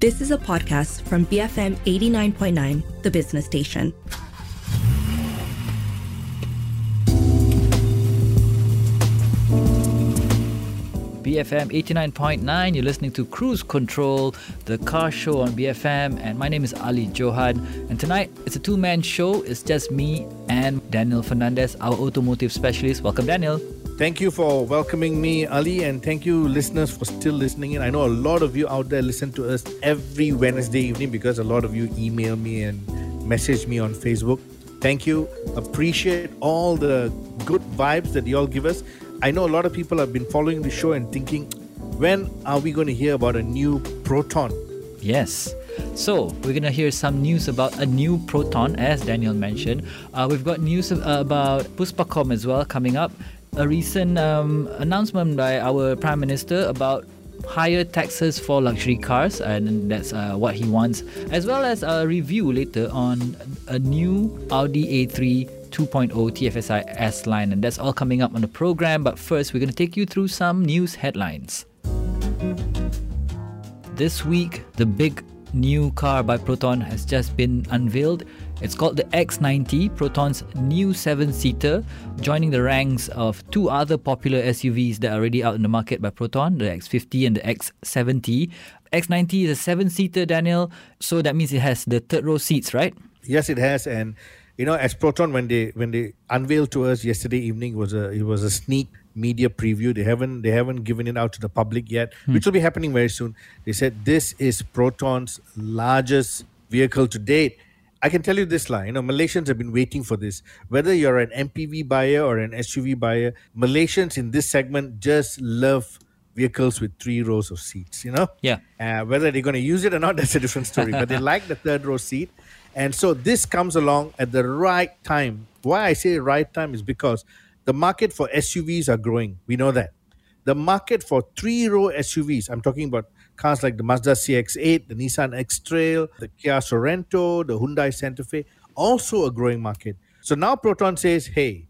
This is a podcast from BFM 89.9, the business station. BFM 89.9. You're listening to Cruise Control, the car show on BFM, and my name is Ali Johan. And tonight it's a two man show. It's just me and Daniel Fernandez, our automotive specialist. Welcome, Daniel. Thank you for welcoming me, Ali, and thank you, listeners, for still listening in. I know a lot of you out there listen to us every Wednesday evening because a lot of you email me and message me on Facebook. Thank you. Appreciate all the good vibes that you all give us. I know a lot of people have been following the show and thinking, when are we going to hear about a new Proton? Yes. So, we're going to hear some news about a new Proton, as Daniel mentioned. Uh, we've got news about Puspakom as well coming up. A recent um, announcement by our Prime Minister about higher taxes for luxury cars, and that's uh, what he wants, as well as a review later on a new Audi A3 2.0 TFSI S line, and that's all coming up on the program. But first, we're going to take you through some news headlines. This week, the big new car by Proton has just been unveiled. It's called the X90, Proton's new seven seater, joining the ranks of two other popular SUVs that are already out in the market by Proton, the X50 and the X70. X90 is a seven seater, Daniel, so that means it has the third row seats, right? Yes, it has. And you know, as Proton when they when they unveiled to us yesterday evening was a it was a sneak media preview. They haven't they haven't given it out to the public yet, hmm. which will be happening very soon. They said this is Proton's largest vehicle to date. I can tell you this line, you know, Malaysians have been waiting for this. Whether you're an MPV buyer or an SUV buyer, Malaysians in this segment just love vehicles with three rows of seats, you know? Yeah. Uh, whether they're going to use it or not, that's a different story. but they like the third row seat. And so this comes along at the right time. Why I say right time is because the market for SUVs are growing. We know that. The market for three row SUVs, I'm talking about cars like the Mazda CX8, the Nissan X Trail, the Kia Sorento, the Hyundai Santa Fe, also a growing market. So now Proton says, hey,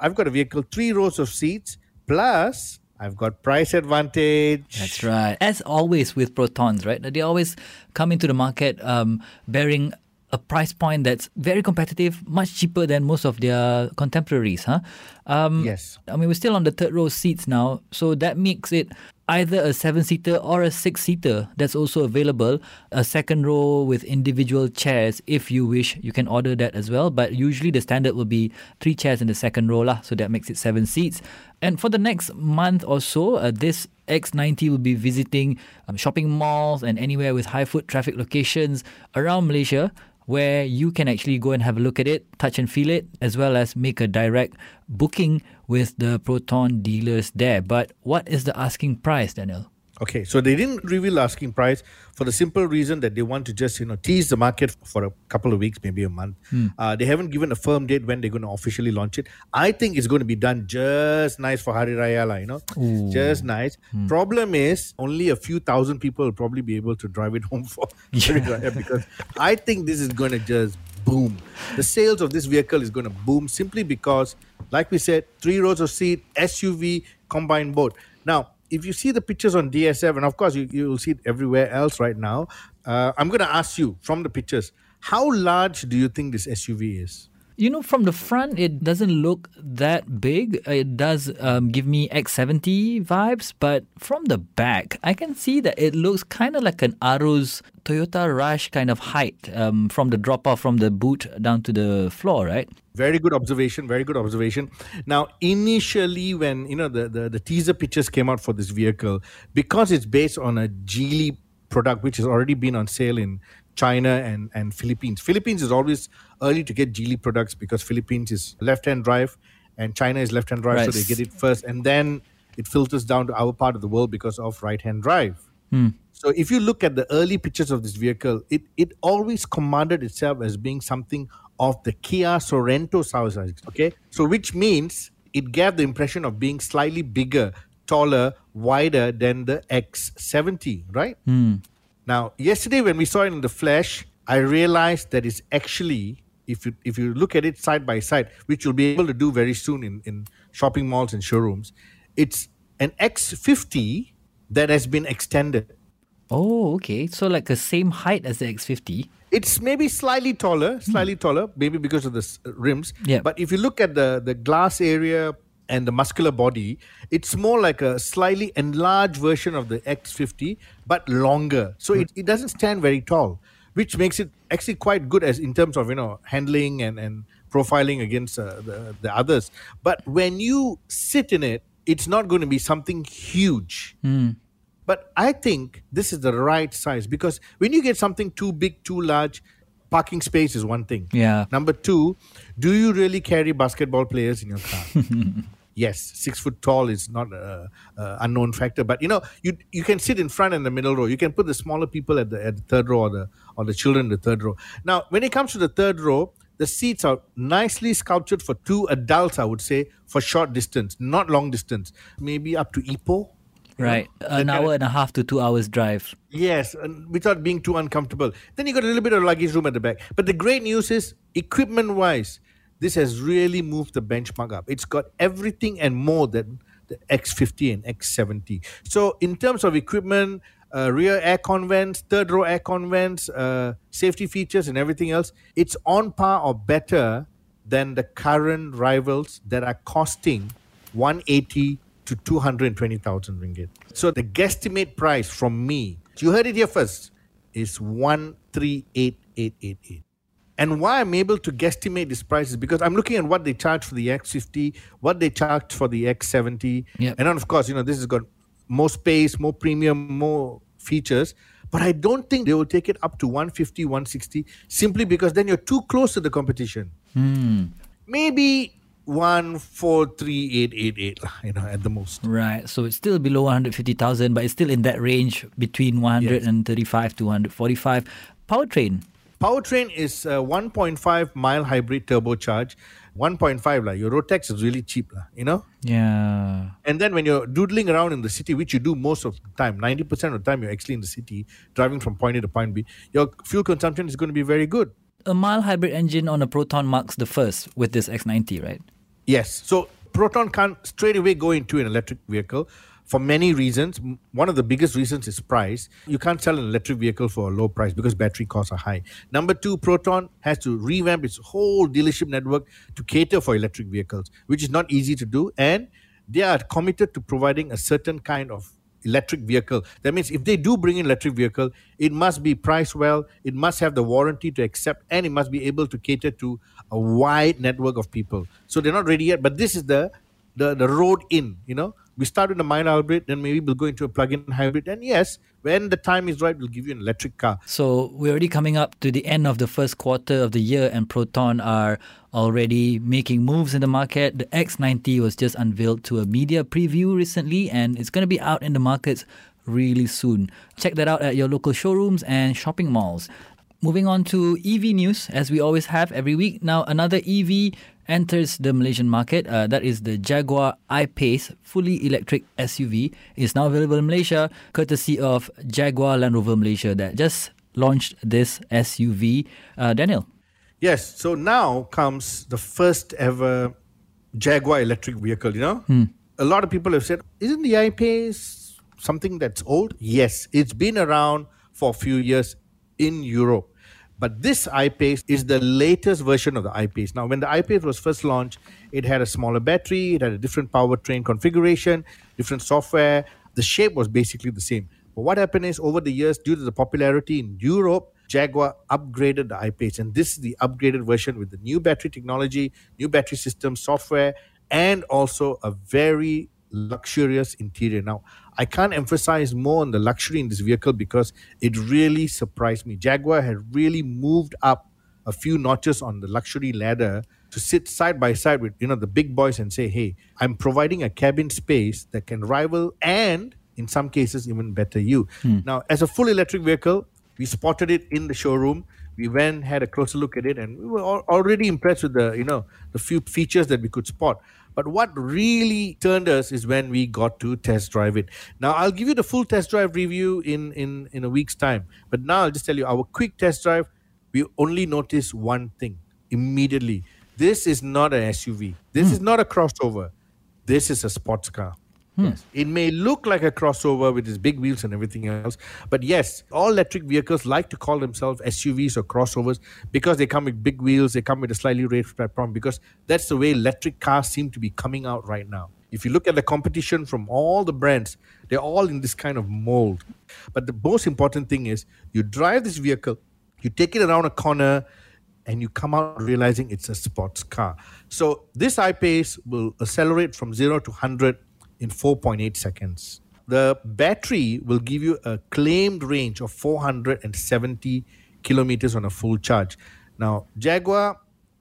I've got a vehicle, three rows of seats, plus I've got price advantage. That's right. As always with Protons, right? They always come into the market um, bearing a price point that's very competitive, much cheaper than most of their contemporaries, huh? Um, yes. I mean, we're still on the third row seats now, so that makes it either a seven seater or a six seater that's also available. A second row with individual chairs, if you wish, you can order that as well. But usually the standard will be three chairs in the second row, lah, so that makes it seven seats. And for the next month or so, uh, this X90 will be visiting um, shopping malls and anywhere with high foot traffic locations around Malaysia where you can actually go and have a look at it, touch and feel it, as well as make a direct booking with the Proton dealers there. But what is the asking price, Daniel? Okay, so they didn't reveal asking price for the simple reason that they want to just you know tease the market for a couple of weeks, maybe a month. Hmm. Uh, they haven't given a firm date when they're going to officially launch it. I think it's going to be done just nice for Hari Raya, you know, Ooh. just nice. Hmm. Problem is only a few thousand people will probably be able to drive it home for Hari Raya because I think this is going to just boom. The sales of this vehicle is going to boom simply because, like we said, three rows of seat, SUV, combined boat. Now if you see the pictures on DSF, and of course you, you will see it everywhere else right now, uh, I'm going to ask you from the pictures, how large do you think this SUV is? You know, from the front, it doesn't look that big. It does um, give me X70 vibes, but from the back, I can see that it looks kind of like an Aruz Toyota Rush kind of height um, from the drop off from the boot down to the floor, right? Very good observation. Very good observation. Now, initially, when you know the, the, the teaser pictures came out for this vehicle, because it's based on a Geely product which has already been on sale in China and, and Philippines. Philippines is always early to get Geely products because Philippines is left hand drive and China is left hand drive, right. so they get it first. And then it filters down to our part of the world because of right hand drive. Hmm. So if you look at the early pictures of this vehicle, it, it always commanded itself as being something of the Kia Sorento size. Okay. So which means it gave the impression of being slightly bigger, taller, wider than the X70, right? Hmm. Now, yesterday when we saw it in the flesh, I realized that it's actually, if you if you look at it side by side, which you'll be able to do very soon in, in shopping malls and showrooms, it's an X50 that has been extended. Oh, okay. So like the same height as the X50. It's maybe slightly taller, hmm. slightly taller, maybe because of the uh, rims. Yeah. But if you look at the the glass area and the muscular body, it's more like a slightly enlarged version of the X50, but longer. So hmm. it, it doesn't stand very tall, which makes it actually quite good as in terms of you know handling and and profiling against uh, the the others. But when you sit in it, it's not going to be something huge. Hmm. But I think this is the right size because when you get something too big, too large, parking space is one thing. Yeah. Number two, do you really carry basketball players in your car? yes, six foot tall is not a, a unknown factor, but you know you you can sit in front in the middle row. You can put the smaller people at the at the third row or the or the children in the third row. Now, when it comes to the third row, the seats are nicely sculptured for two adults. I would say for short distance, not long distance. Maybe up to Ipoh. You know, Right. An of- hour and a half to two hours drive. Yes, and without being too uncomfortable. Then you got a little bit of luggage room at the back. But the great news is, equipment wise, this has really moved the benchmark up. It's got everything and more than the X50 and X70. So, in terms of equipment, uh, rear air convents, third row air convents, uh, safety features, and everything else, it's on par or better than the current rivals that are costing 180 to 220,000 ringgit. So the guesstimate price from me, you heard it here first, is 138888. And why I'm able to guesstimate this price is because I'm looking at what they charge for the X50, what they charge for the X70. Yep. And then, of course, you know, this has got more space, more premium, more features. But I don't think they will take it up to 150, 160 simply because then you're too close to the competition. Hmm. Maybe 143888, lah, you know, at the most. Right. So it's still below 150,000, but it's still in that range between 135 to 145. Powertrain. Powertrain is a 1.5 mild hybrid turbocharged. 1.5 lah. Your road tax is really cheap lah, you know. Yeah. And then when you're doodling around in the city, which you do most of the time, 90% of the time you're actually in the city, driving from point A to point B, your fuel consumption is going to be very good. A mild hybrid engine on a Proton marks the first with this X90, right? Yes. So Proton can't straight away go into an electric vehicle for many reasons. One of the biggest reasons is price. You can't sell an electric vehicle for a low price because battery costs are high. Number two, Proton has to revamp its whole dealership network to cater for electric vehicles, which is not easy to do. And they are committed to providing a certain kind of electric vehicle. That means if they do bring in electric vehicle, it must be priced well, it must have the warranty to accept, and it must be able to cater to a wide network of people. So they're not ready yet, but this is the the, the road in, you know. We start with a mild hybrid, then maybe we'll go into a plug-in hybrid. And yes, when the time is right, we'll give you an electric car. So we're already coming up to the end of the first quarter of the year, and Proton are already making moves in the market. The X90 was just unveiled to a media preview recently, and it's going to be out in the markets really soon. Check that out at your local showrooms and shopping malls. Moving on to EV news, as we always have every week. Now, another EV enters the Malaysian market. Uh, that is the Jaguar I-Pace fully electric SUV. is now available in Malaysia, courtesy of Jaguar Land Rover Malaysia that just launched this SUV. Uh, Daniel. Yes. So now comes the first ever Jaguar electric vehicle, you know? A lot of people have said, isn't the I-Pace something that's old? Yes, it's been around for a few years in Europe. But this I-Pace is the latest version of the I-Pace. Now, when the I-Pace was first launched, it had a smaller battery, it had a different powertrain configuration, different software. The shape was basically the same. But what happened is, over the years, due to the popularity in Europe, Jaguar upgraded the I-Pace, and this is the upgraded version with the new battery technology, new battery system, software, and also a very luxurious interior. Now, I can't emphasize more on the luxury in this vehicle because it really surprised me. Jaguar had really moved up a few notches on the luxury ladder to sit side by side with you know the big boys and say, "Hey, I'm providing a cabin space that can rival and in some cases even better you." Hmm. Now, as a full electric vehicle, we spotted it in the showroom. We went, had a closer look at it, and we were already impressed with the you know the few features that we could spot. But what really turned us is when we got to test drive it. Now I'll give you the full test drive review in in in a week's time. But now I'll just tell you our quick test drive. We only noticed one thing immediately. This is not an SUV. This hmm. is not a crossover. This is a sports car. Hmm. Yes. It may look like a crossover with its big wheels and everything else, but yes, all electric vehicles like to call themselves SUVs or crossovers because they come with big wheels, they come with a slightly raised platform because that's the way electric cars seem to be coming out right now. If you look at the competition from all the brands, they're all in this kind of mold. But the most important thing is you drive this vehicle, you take it around a corner, and you come out realizing it's a sports car. So this I-Pace will accelerate from 0 to 100 in 4.8 seconds. The battery will give you a claimed range of 470 kilometers on a full charge. Now, Jaguar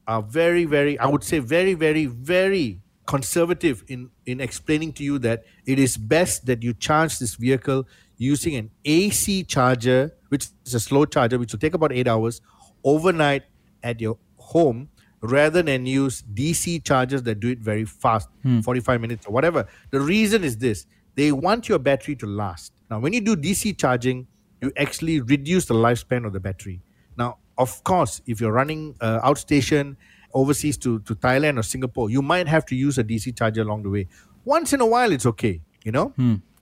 are very, very, I would say, very, very, very conservative in, in explaining to you that it is best that you charge this vehicle using an AC charger, which is a slow charger, which will take about eight hours overnight at your home rather than use DC chargers that do it very fast, 45 minutes or whatever. The reason is this they want your battery to last. Now, when you do DC charging, you actually reduce the lifespan of the battery. Now, of course, if you're running uh, outstation overseas to, to Thailand or Singapore, you might have to use a DC charger along the way. Once in a while, it's okay, you know?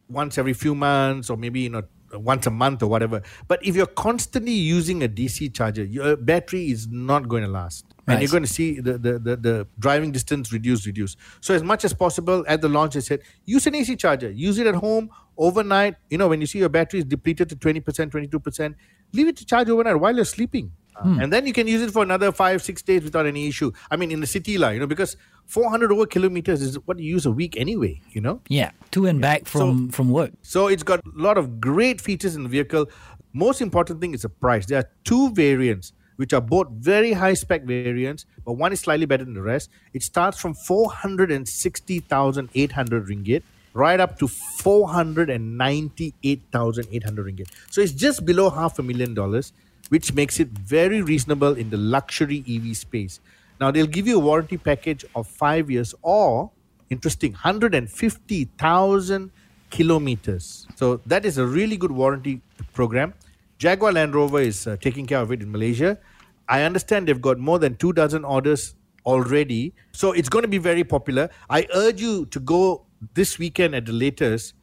Once every few months or maybe, you know, once a month or whatever. But if you're constantly using a DC charger, your battery is not going to last. And you're going to see the, the, the, the driving distance reduce, reduce. So, as much as possible at the launch, I said, use an AC charger. Use it at home overnight. You know, when you see your battery is depleted to 20%, 22%, leave it to charge overnight while you're sleeping. Hmm. And then you can use it for another five, six days without any issue. I mean, in the city, lah, you know, because 400 over kilometers is what you use a week anyway, you know? Yeah, to and back from from work. So it's got a lot of great features in the vehicle. Most important thing is the price. There are two variants, which are both very high spec variants, but one is slightly better than the rest. It starts from 460,800 ringgit right up to 498,800 ringgit. So it's just below half a million dollars, which makes it very reasonable in the luxury EV space. Now they'll give you a warranty package of 5 years or interesting 150,000 kilometers. So that is a really good warranty program. Jaguar Land Rover is uh, taking care of it in Malaysia. I understand they've got more than two dozen orders already. So it's going to be very popular. I urge you to go this weekend at the latest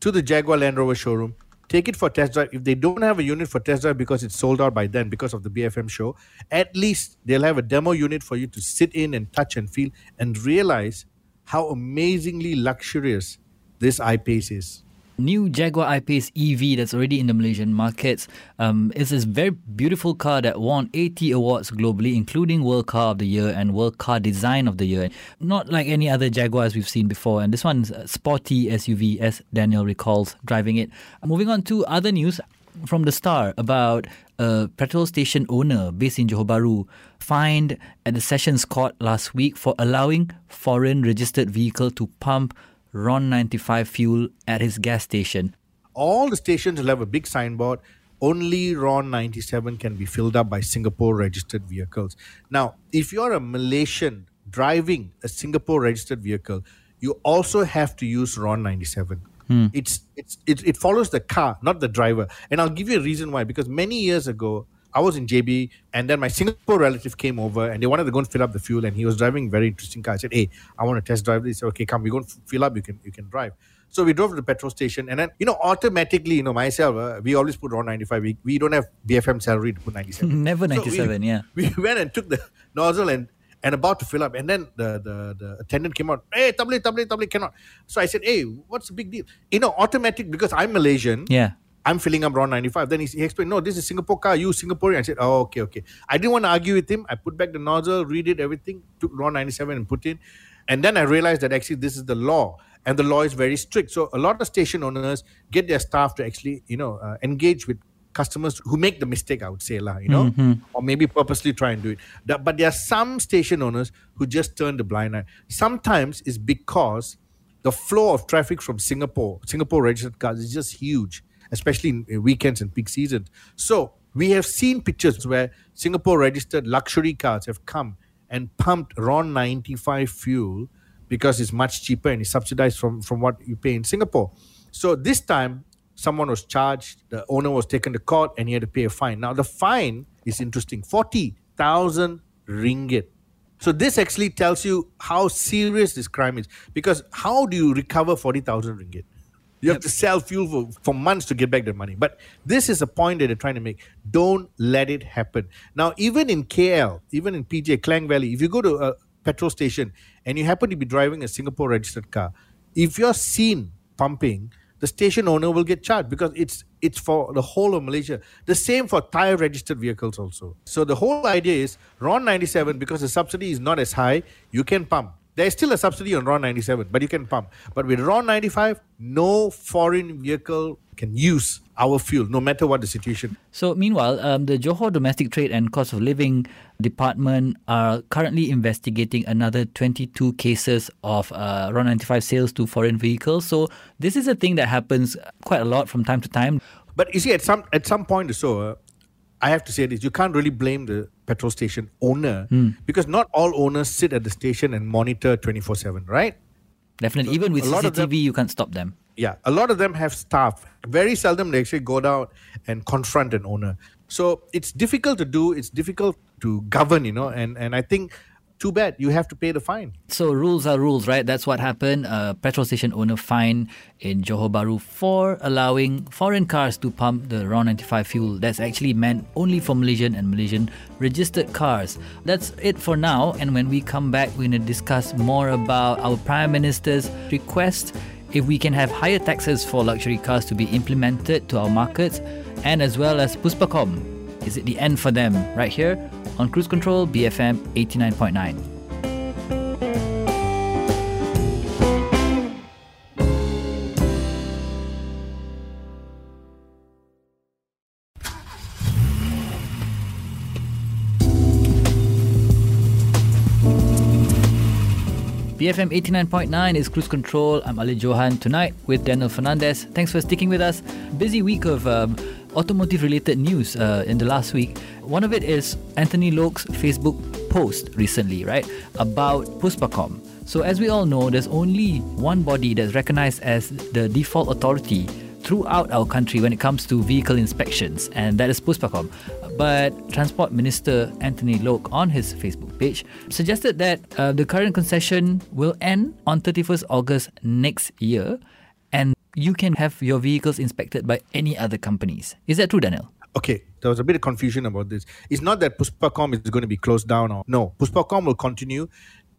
to the Jaguar Land Rover showroom. Take it for test drive. If they don't have a unit for test drive because it's sold out by then because of the BFM show, at least they'll have a demo unit for you to sit in and touch and feel and realize how amazingly luxurious this I-Pace is. New Jaguar I-Pace EV that's already in the Malaysian markets. Um, it's this very beautiful car that won 80 awards globally, including World Car of the Year and World Car Design of the Year. Not like any other Jaguars we've seen before. And this one's a sporty SUV, as Daniel recalls driving it. Moving on to other news from the Star about a petrol station owner based in Johor Bahru fined at the Sessions Court last week for allowing foreign registered vehicle to pump RON 95 fuel at his gas station. all the stations will have a big signboard. Only RON 97 can be filled up by Singapore registered vehicles. Now, if you're a Malaysian driving a Singapore registered vehicle, you also have to use RON 97. Hmm. It's, it's, it, it follows the car, not the driver. And I'll give you a reason why. Because many years ago, I was in JB, and then my Singapore relative came over, and they wanted to go and fill up the fuel, and he was driving a very interesting car. I said, "Hey, I want to test drive this." He said, "Okay, come, we go and fill up. You can you can drive." So we drove to the petrol station, and then you know automatically, you know myself, uh, we always put around ninety five. We, we don't have BFM salary to put ninety seven. Never 97, we, yeah. We went and took the nozzle and and about to fill up, and then the the, the attendant came out. Hey, tablet, tablet, tablet, cannot. So I said, "Hey, what's the big deal?" You know, automatic because I'm Malaysian. Yeah. I'm filling up RON 95. Then he, he explained, no, this is Singapore car, you Singaporean. I said, oh, okay, okay. I didn't want to argue with him. I put back the nozzle, redid everything, took RON 97 and put in. And then I realized that actually this is the law. And the law is very strict. So a lot of station owners get their staff to actually, you know, uh, engage with customers who make the mistake, I would say, lah, you know, or maybe purposely try and do it. But there are some station owners who just turn the blind eye. Sometimes it's because the flow of traffic from Singapore, Singapore registered cars is just huge, especially in, weekends and peak seasons. So we have seen pictures where Singapore registered luxury cars have come and pumped RON 95 fuel because it's much cheaper and it's subsidized from, from what you pay in Singapore. So this time, someone was charged, the owner was taken to court, and he had to pay a fine. Now, the fine is interesting 40,000 ringgit. So this actually tells you how serious this crime is. Because how do you recover 40,000 ringgit? You have to sell fuel for, for months to get back the money. But this is a point that they're trying to make. Don't let it happen. Now, even in KL, even in PJ, Klang Valley, if you go to a petrol station and you happen to be driving a Singapore registered car, if you're seen pumping, the station owner will get charged because it's it's for the whole of Malaysia. The same for tire registered vehicles also. So the whole idea is RON 97 because the subsidy is not as high, you can pump. There's still a subsidy on RON 97, but you can pump. But with RON 95, no foreign vehicle can use our fuel, no matter what the situation. So, meanwhile, um, the Johor Domestic Trade and Cost of Living Department are currently investigating another 22 cases of uh, RON 95 sales to foreign vehicles. So, this is a thing that happens quite a lot from time to time. But you see, at some at some point or so, uh, I have to say this: you can't really blame the petrol station owner hmm. because not all owners sit at the station and monitor twenty four seven, right? Definitely, even with a lot of CCTV, them- you can't stop them. Yeah, a lot of them have staff. Very seldom they actually go down and confront an owner. So it's difficult to do. It's difficult to govern, you know. And and I think, too bad you have to pay the fine. So rules are rules, right? That's what happened. A petrol station owner fined in Johor Bahru for allowing foreign cars to pump the RON 95 fuel. That's actually meant only for Malaysian and Malaysian registered cars. That's it for now. And when we come back, we're going to discuss more about our Prime Minister's request if we can have higher taxes for luxury cars to be implemented to our markets and as well as Puspakom. Is it the end for them? Right here on Cruise Control BFM 89.9. BFM 89.9 is Cruise Control. I'm Ali Johan tonight with Daniel Fernandez. Thanks for sticking with us. Busy week of um, automotive related news uh, in the last week. One of it is Anthony Loke's Facebook post recently, right, about Puspakom. So, as we all know, there's only one body that's recognized as the default authority throughout our country when it comes to vehicle inspections, and that is Puspakom. But Transport Minister Anthony Loke on his Facebook page suggested that uh, the current concession will end on 31st August next year, you can have your vehicles inspected by any other companies. Is that true, Daniel? Okay, there was a bit of confusion about this. It's not that Puspakom is going to be closed down or no. Puspakom will continue.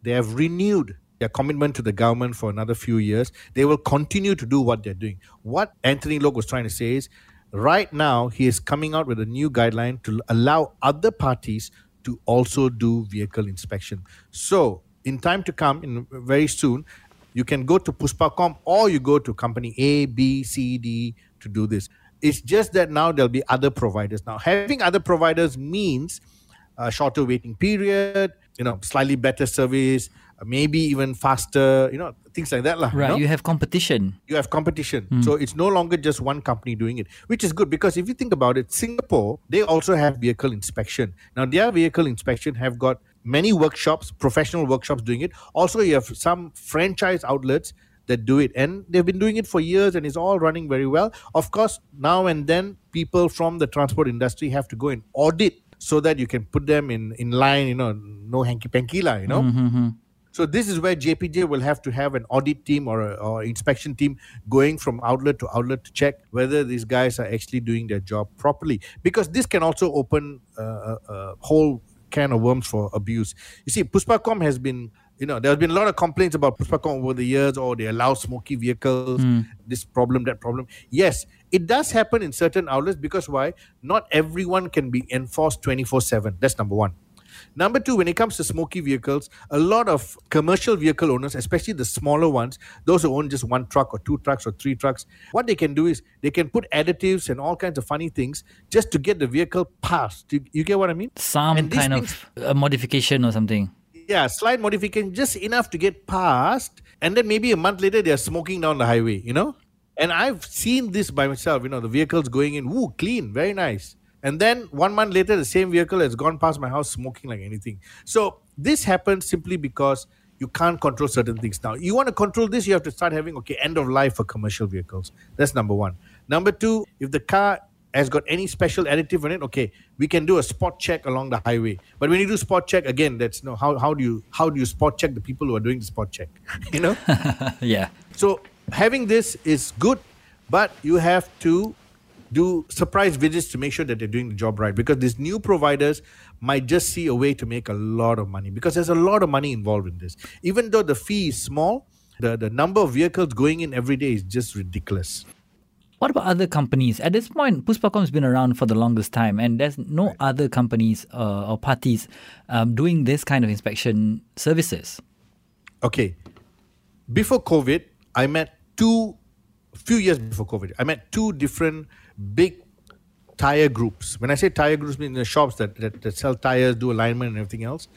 They have renewed their commitment to the government for another few years. They will continue to do what they're doing. What Anthony Loke was trying to say is right now he is coming out with a new guideline to allow other parties to also do vehicle inspection. So, in time to come, in very soon, you can go to Puspakom or you go to company A, B, C, D to do this. It's just that now there'll be other providers. Now, having other providers means a shorter waiting period, you know, slightly better service, maybe even faster, you know, things like that. lah, you Right, know? you have competition. you have competition. Hmm. So it's no longer just one company doing it, which is good because if you think about it, Singapore, they also have vehicle inspection. Now, their vehicle inspection have got many workshops, professional workshops doing it. Also, you have some franchise outlets that do it and they've been doing it for years and it's all running very well of course now and then people from the transport industry have to go and audit so that you can put them in in line you know no hanky panky lah you know so this is where JPJ will have to have an audit team or, a, or inspection team going from outlet to outlet to check whether these guys are actually doing their job properly. Because this can also open uh, a whole can of worms for abuse. You see, Puspakom has been, you know, there has been a lot of complaints about Puspakom over the years, or they allow smoky vehicles, hmm. this problem, that problem. Yes, it does happen in certain outlets because why? Not everyone can be enforced 24 7. That's number one. Number two, when it comes to smoky vehicles, a lot of commercial vehicle owners, especially the smaller ones, those who own just one truck or two trucks or three trucks, what they can do is they can put additives and all kinds of funny things just to get the vehicle passed. You, you get what I mean? Some kind things- of a modification or something. Yeah, slight modification, just enough to get passed. and then maybe a month later they're smoking down the highway, you know? And I've seen this by myself, you know, the vehicles going in, woo, clean, very nice. And then one month later, the same vehicle has gone past my house smoking like anything. So this happens simply because you can't control certain things. Now, you want to control this, you have to start having, okay, end of life for commercial vehicles. That's number one. Number two, if the car has got any special additive on it, okay, we can do a spot check along the highway. But when you do spot check, again, that's no how, how do you how do you spot check the people who are doing the spot check? you know? yeah. So having this is good, but you have to do surprise visits to make sure that they're doing the job right because these new providers might just see a way to make a lot of money because there's a lot of money involved in this. Even though the fee is small, the, the number of vehicles going in every day is just ridiculous. What about other companies? At this point, Puspakom has been around for the longest time, and there's no right. other companies uh, or parties um, doing this kind of inspection services. Okay. Before COVID, I met two, few years before COVID, I met two different big tire groups. When I say tire groups, I mean the shops that, that, that sell tires, do alignment, and everything else.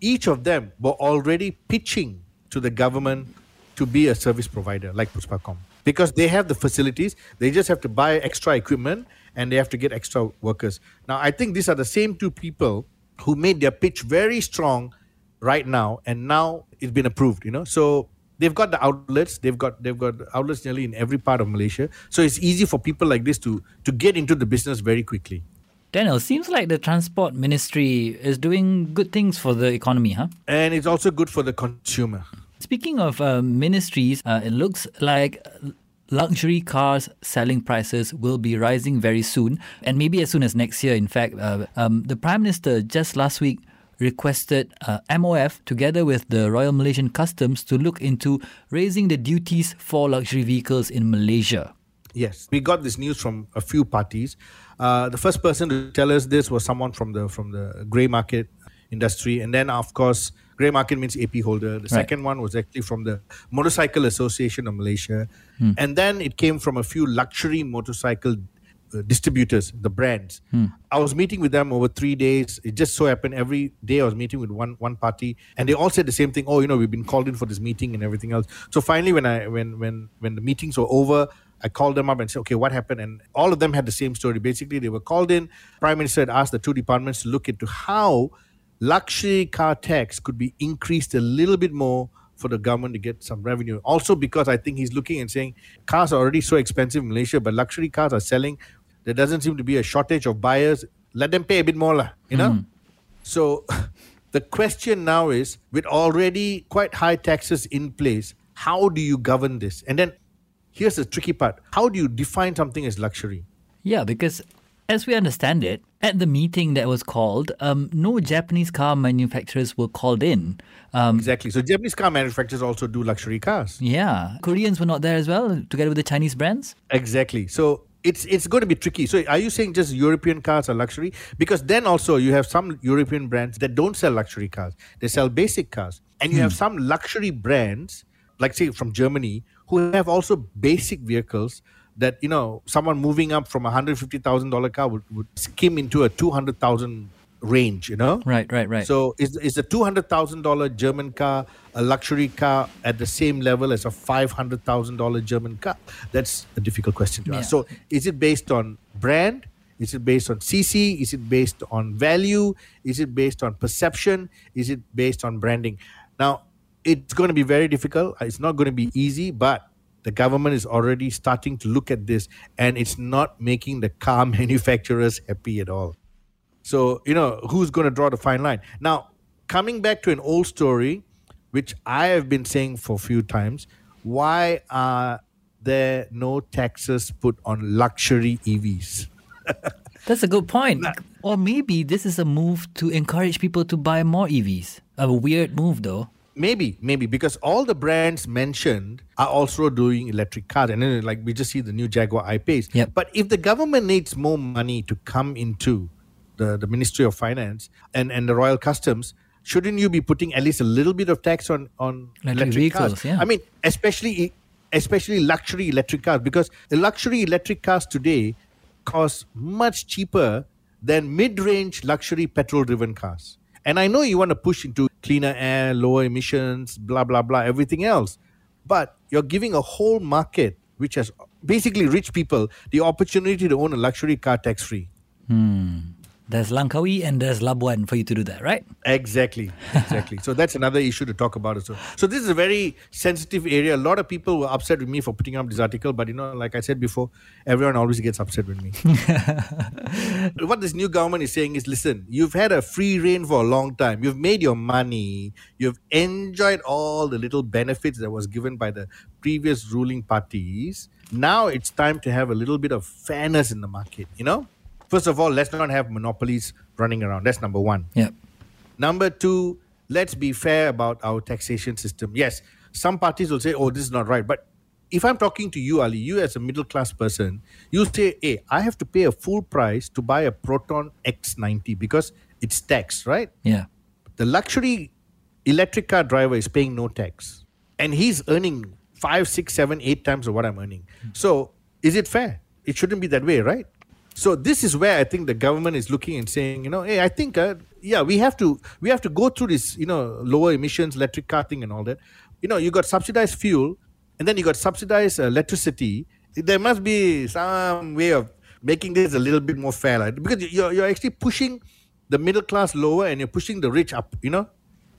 Each of them were already pitching to the government to be a service provider like Puspakom because they have the facilities. They just have to buy extra equipment and they have to get extra workers. Now, I think these are the same two people who made their pitch very strong right now, and now it's been approved. You know, so they've got the outlets. They've got they've got outlets nearly in every part of Malaysia. So it's easy for people like this to to get into the business very quickly. Daniel, seems like the transport ministry is doing good things for the economy, huh? And it's also good for the consumer. Speaking of uh, ministries, uh, it looks like luxury cars selling prices will be rising very soon, and maybe as soon as next year. In fact, uh, um, the Prime Minister just last week requested uh, MOF together with the Royal Malaysian Customs to look into raising the duties for luxury vehicles in Malaysia. Yes, we got this news from a few parties. Uh, the first person to tell us this was someone from the from the grey market industry, and then of course Grey market means AP holder. The right. second one was actually from the Motorcycle Association of Malaysia. Hmm. And then it came from a few luxury motorcycle distributors, the brands. Hmm. I was meeting with them over three days. It just so happened every day I was meeting with one one party, and they all said the same thing. Oh, you know, we've been called in for this meeting and everything else. So finally, when I when when when the meetings were over, I called them up and said, okay, what happened? And all of them had the same story. Basically, they were called in. Prime Minister had asked the two departments to look into how luxury car tax could be increased a little bit more for the government to get some revenue. Also, because I think he's looking and saying cars are already so expensive in Malaysia, but luxury cars are selling. There doesn't seem to be a shortage of buyers. Let them pay a bit more, lah, you know? Mm. So the question now is with already quite high taxes in place, how do you govern this? And then here's the tricky part how do you define something as luxury? Yeah, because as we understand it, at the meeting that was called, um, no Japanese car manufacturers were called in. Um, exactly. So Japanese car manufacturers also do luxury cars. Yeah, Koreans were not there as well, together with the Chinese brands. Exactly. So it's it's going to be tricky. So are you saying just European cars are luxury? Because then also you have some European brands that don't sell luxury cars; they sell basic cars, and you hmm. have some luxury brands, like say from Germany, who have also basic vehicles that you know someone moving up from a hundred fifty thousand dollar car would, would skim into a two hundred thousand range. You know, right, right, right. So is is a two hundred thousand dollar German car a luxury car at the same level as a five hundred thousand dollar German car? That's a difficult question to yeah. ask. So is it based on brand? Is it based on CC? Is it based on value? Is it based on perception? Is it based on branding? Now, it's going to be very difficult. Uh, it's not going to be easy, but the government is already starting to look at this and it's not making the car manufacturers happy at all. So, you know, who's going to draw the fine line? Now, coming back to an old story, which I have been saying for a few times, why are there no taxes put on luxury EVs? That's a good point. or maybe this is a move to encourage people to buy more EVs. A weird move, though. Maybe, maybe because all the brands mentioned are also doing electric cars, and then like we just see the new Jaguar I-Pace. Yep. But if the government needs more money to come into the, the Ministry of Finance and, and the Royal Customs, shouldn't you be putting at least a little bit of tax on on electric, electric vehicles? Cars? Yeah. I mean, especially especially luxury electric cars because the luxury electric cars today cost much cheaper than mid-range luxury petrol-driven cars. And I know you want to push into cleaner air, lower emissions, blah, blah, blah, everything else. But you're giving a whole market, which has basically rich people, the opportunity to own a luxury car tax free. Hmm. There's Langkawi and there's Labuan for you to do that, right? Exactly, exactly. so that's another issue to talk about. So, so this is a very sensitive area. A lot of people were upset with me for putting up this article, but you know, like I said before, everyone always gets upset with me. what this new government is saying is, listen, you've had a free reign for a long time. You've made your money. You've enjoyed all the little benefits that was given by the previous ruling parties. Now it's time to have a little bit of fairness in the market. You know First of all, let's not have monopolies running around. That's number one. Yeah. Number two, let's be fair about our taxation system. Yes, some parties will say, oh, this is not right. But if I'm talking to you, Ali, you as a middle class person, you say, hey, I have to pay a full price to buy a Proton X90 because it's tax, right? Yeah. The luxury electric car driver is paying no tax. And he's earning five, six, seven, eight times of what I'm earning. So is it fair? It shouldn't be that way, right? So this is where I think the government is looking and saying, you know, hey, I think, uh, yeah, we have to we have to go through this, you know, lower emissions electric car thing and all that. You know, you got subsidized fuel, and then you got subsidized uh, electricity. There must be some way of making this a little bit more fair, right? because you're you're actually pushing the middle class lower and you're pushing the rich up. You know.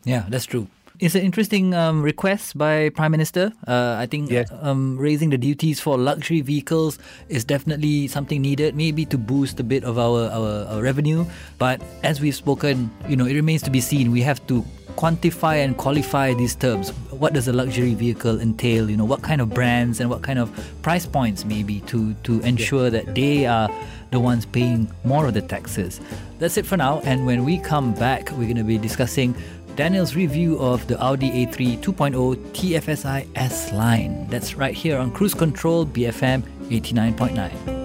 Yeah, that's true. It's an interesting um, request by Prime Minister. Uh, I think yes. um, raising the duties for luxury vehicles is definitely something needed, maybe to boost a bit of our, our, our revenue. But as we've spoken, you know, it remains to be seen. We have to quantify and qualify these terms. What does a luxury vehicle entail? You know, what kind of brands and what kind of price points maybe to to ensure that they are the ones paying more of the taxes. That's it for now. And when we come back, we're going to be discussing Daniel's review of the Audi A3 2.0 TFSI S line. That's right here on Cruise Control BFM 89.9.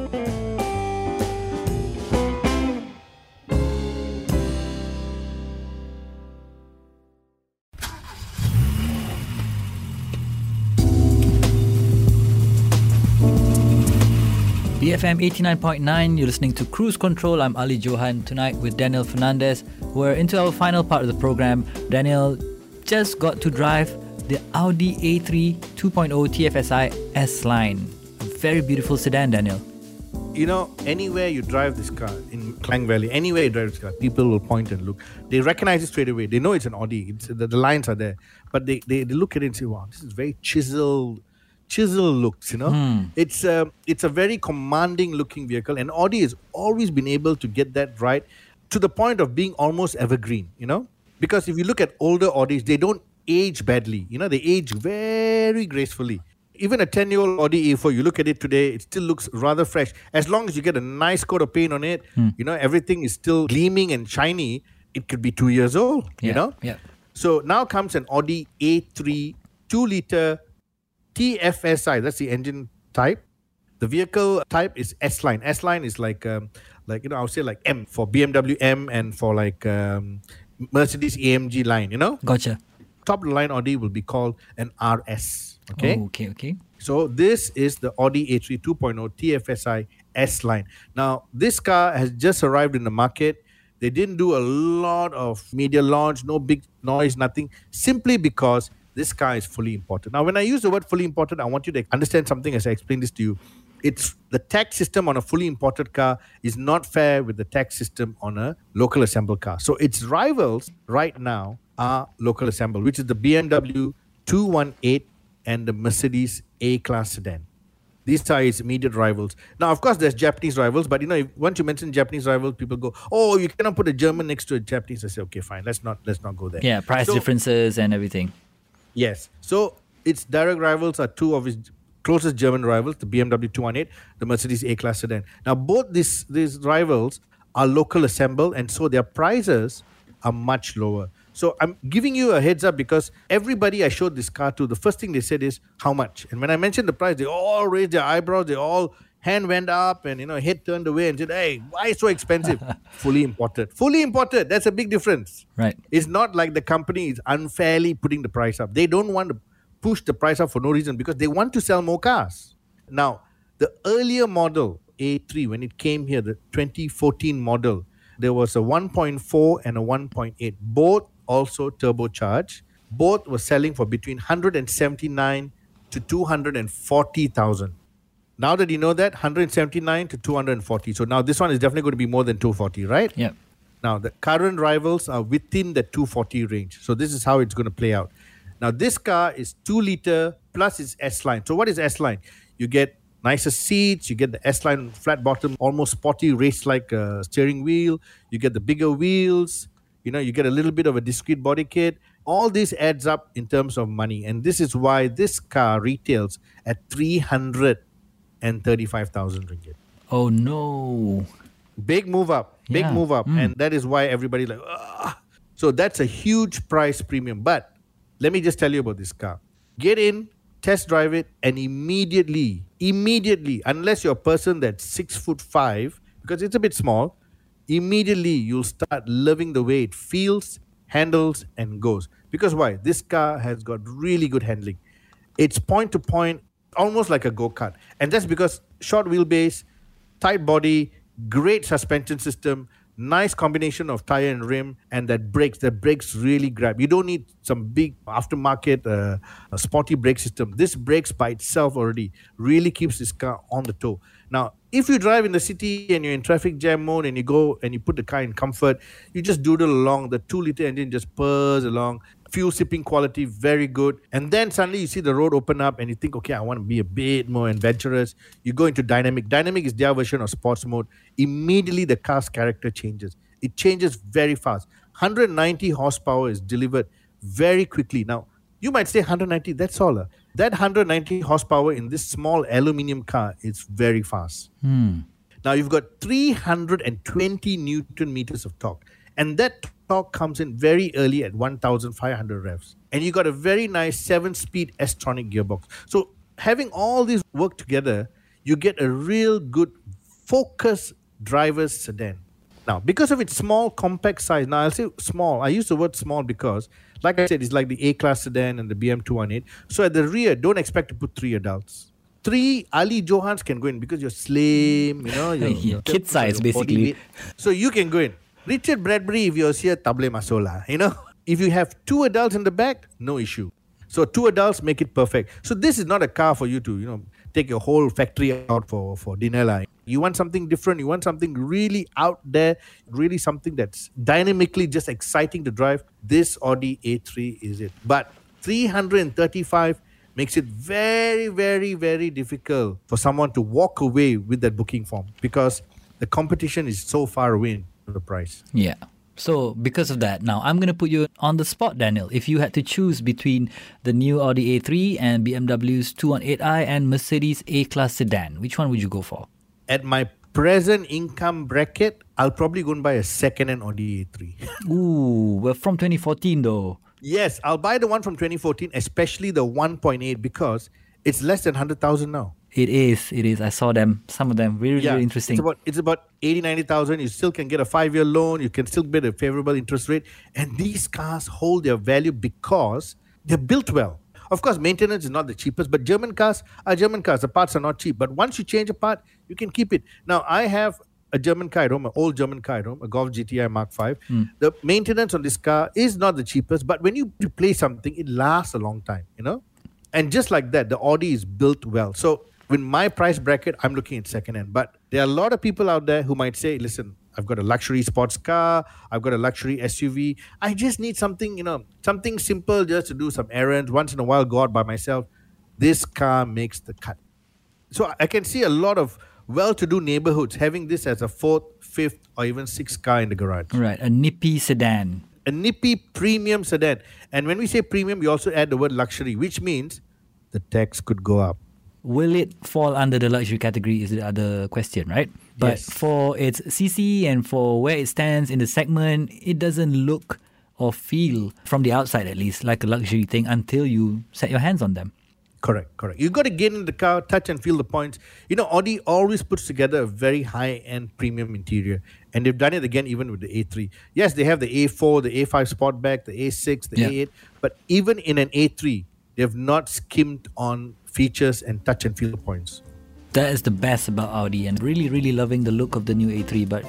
BFM 89.9, you're listening to Cruise Control. I'm Ali Johan tonight with Daniel Fernandez. We're into our final part of the program. Daniel just got to drive the Audi A3 2.0 TFSI S line. A very beautiful sedan, Daniel. You know, anywhere you drive this car in Klang Valley, anywhere you drive this car, people will point and look. They recognize it straight away. They know it's an Audi. It's, the, the lines are there. But they, they, they look at it and say, wow, this is very chiseled chisel looks you know? Mm. it's a it's a very commanding looking vehicle and audi has always been able to get that right to the point of being almost evergreen you know? Because if you look at older audis they don't age badly you know? They age very gracefully. Even a 10 year old audi a4 you look at it today it still looks rather fresh. As long as you get a nice coat of paint on it mm. you know everything is still gleaming and shiny it could be two years old yeah, you know? yeah. So now comes an audi a3 2 liter TFSI, that's the engine type. The vehicle type is S line. S line is like, um, like you know, I would say like M for BMW M and for like um, Mercedes AMG line. You know, gotcha. Top of the line Audi will be called an RS. Okay. Oh, okay. Okay. So this is the Audi A3 2.0 TFSI S line. Now this car has just arrived in the market. They didn't do a lot of media launch, no big noise, nothing, simply because this car is fully imported. Now, when I use the word fully imported, I want you to understand something as I explain this to you. It's the tax system on a fully imported car is not fair with the tax system on a local assembled car. So its rivals right now are local assembled, which is the BMW 218 and the Mercedes A class sedan. These are its immediate rivals. Now, of course, there's Japanese rivals, but you know, if, once you mention Japanese rivals, people go, "Oh, you cannot put a German next to a Japanese." I say, "Okay, fine, let's not let's not go there." Yeah, price So- differences and everything. Yes. So its direct rivals are two of its closest German rivals, the BMW 218, the Mercedes A-Class sedan. Now, both these these rivals are local assembled, and so their prices are much lower. So I'm giving you a heads up because everybody I showed this car to, the first thing they said is how much. And when I mentioned the price, they all raised their eyebrows. They all hand went up and you know head turned away and said, "Hey, why so expensive?" Fully imported. Fully imported. That's a big difference. Right. It's not like the company is unfairly putting the price up. They don't want to push the price up for no reason because they want to sell more cars. Now, the earlier model A3, when it came here, the 2014 model, there was a 1.4 and a 1.8, both also turbocharged. Both were selling for between 179 to 240,000. Now that you know that, 179 to 240. So now this one is definitely going to be more than 240, right? Yeah. Now the current rivals are within the 240 range. So this is how it's going to play out. Now this car is two liter plus its S line. So what is S line? You get nicer seats. You get the S line flat bottom, almost sporty race like uh, steering wheel. You get the bigger wheels. You know, you get a little bit of a discrete body kit. All this adds up in terms of money, and this is why this car retails at three hundred and thirty-five thousand ringgit. Oh no. Big move up, big Yeah. move up, Mm. and that is why everybody like. "Ah." So that's a huge price premium. But let me just tell you about this car. Get in, test drive it, and immediately, immediately, unless you're a person that's six foot five, because it's a bit small, immediately you'll start loving the way it feels, handles, and goes. Because why? This car has got really good handling. It's point to point, almost like a go kart. And that's because short wheelbase, tight body, great suspension system, nice combination of tire and rim, and that brakes. The brakes really grab. You don't need some big aftermarket uh, sporty brake system. This brakes by itself already really keeps this car on the toe. Now, if you drive in the city and you're in traffic jam mode and you go and you put the car in comfort, you just doodle along. The two liter engine just purrs along. Fuel sipping quality very good. And then suddenly you see the road open up and you think, okay, I want to be a bit more adventurous. You go into dynamic. Dynamic is their version of sports mode. Immediately the car's character changes. It changes very fast. 190 horsepower is delivered very quickly. Now, you might say 190, that's all. uh. That 190 horsepower in this small aluminium car is very fast. Now you've got 320 newton meters of torque, and that torque comes in very early at 1,500 revs, and you got a very nice seven-speed S-tronic gearbox. So having all these work together, you get a real good focus driver's sedan. Now, because of its small, compact size, now I'll say small. I use the word small because, like I said, it's like the A class sedan and the BM218. So at the rear, don't expect to put three adults. Three Ali Johans can go in because you're slim, you know. You're, Yeah, you're- kid size, basically. So you can go in. Richard Bradbury, if you're here, table masola, you know. If you have two adults in the back, no issue. So two adults make it perfect. So this is not a car for you to, you know, take your whole factory out for for dinner. Like you want something different. You want something really out there. Really something that's dynamically just exciting to drive. This Audi A3 is it. But 335 makes it very, very, very difficult for someone to walk away with that booking form because the competition is so far away the price. Yeah. So because of that, now I'm going to put you on the spot, Daniel. If you had to choose between the new Audi A3 and BMW's 218i and Mercedes A-Class sedan, which one would you go for? At my present income bracket, I'll probably go and buy a second-hand Audi A3. Ooh, we're from 2014 though. yes, I'll buy the one from 2014, especially the 1.8 because it's less than 100,000 now. It is, it is. I saw them, some of them, really, really interesting. It's about it's about 80, 90,000. You still can get a five year loan. You can still get a favorable interest rate. And these cars hold their value because they're built well. Of course, maintenance is not the cheapest, but German cars are German cars. The parts are not cheap. But once you change a part, you can keep it. Now, I have a German car at home, an old German car at home, a Golf GTI Mark V. Hmm. The maintenance on this car is not the cheapest, but when you replace something, it lasts a long time, you know? And just like that, the Audi is built well. So with my price bracket, I'm looking at second hand. But there are a lot of people out there who might say, listen, I've got a luxury sports car, I've got a luxury SUV. I just need something, you know, something simple just to do some errands, once in a while go out by myself. This car makes the cut. So I can see a lot of well-to-do neighborhoods having this as a fourth, fifth, or even sixth car in the garage. Right, a nippy sedan. A nippy premium sedan. And when we say premium, we also add the word luxury, which means the tax could go up. Will it fall under the luxury category is the other question, right? But Yes. for its CC and for where it stands in the segment, it doesn't look or feel, from the outside at least, like a luxury thing until you set your hands on them. Correct, correct. You've got to get in the car, touch and feel the points. You know, Audi always puts together a very high-end premium interior, and they've done it again even with the A3. Yes, they have the A4, the A5 Sportback, the A6, the Yeah. A8, but even in an A3, they've not skimmed on features and touch and feel points. That is the best about Audi and really, really loving the look of the new A3. But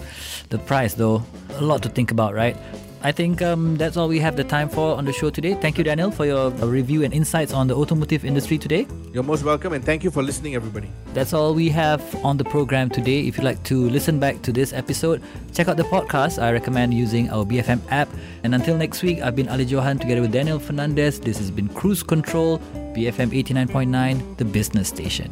the price, though, a lot to think about, right? I think um, that's all we have the time for on the show today. Thank you, Daniel, for your uh, review and insights on the automotive industry today. You're most welcome, and thank you for listening, everybody. That's all we have on the program today. If you'd like to listen back to this episode, check out the podcast. I recommend using our BFM app. And until next week, I've been Ali Johan together with Daniel Fernandez. This has been Cruise Control, BFM 89.9, the business station.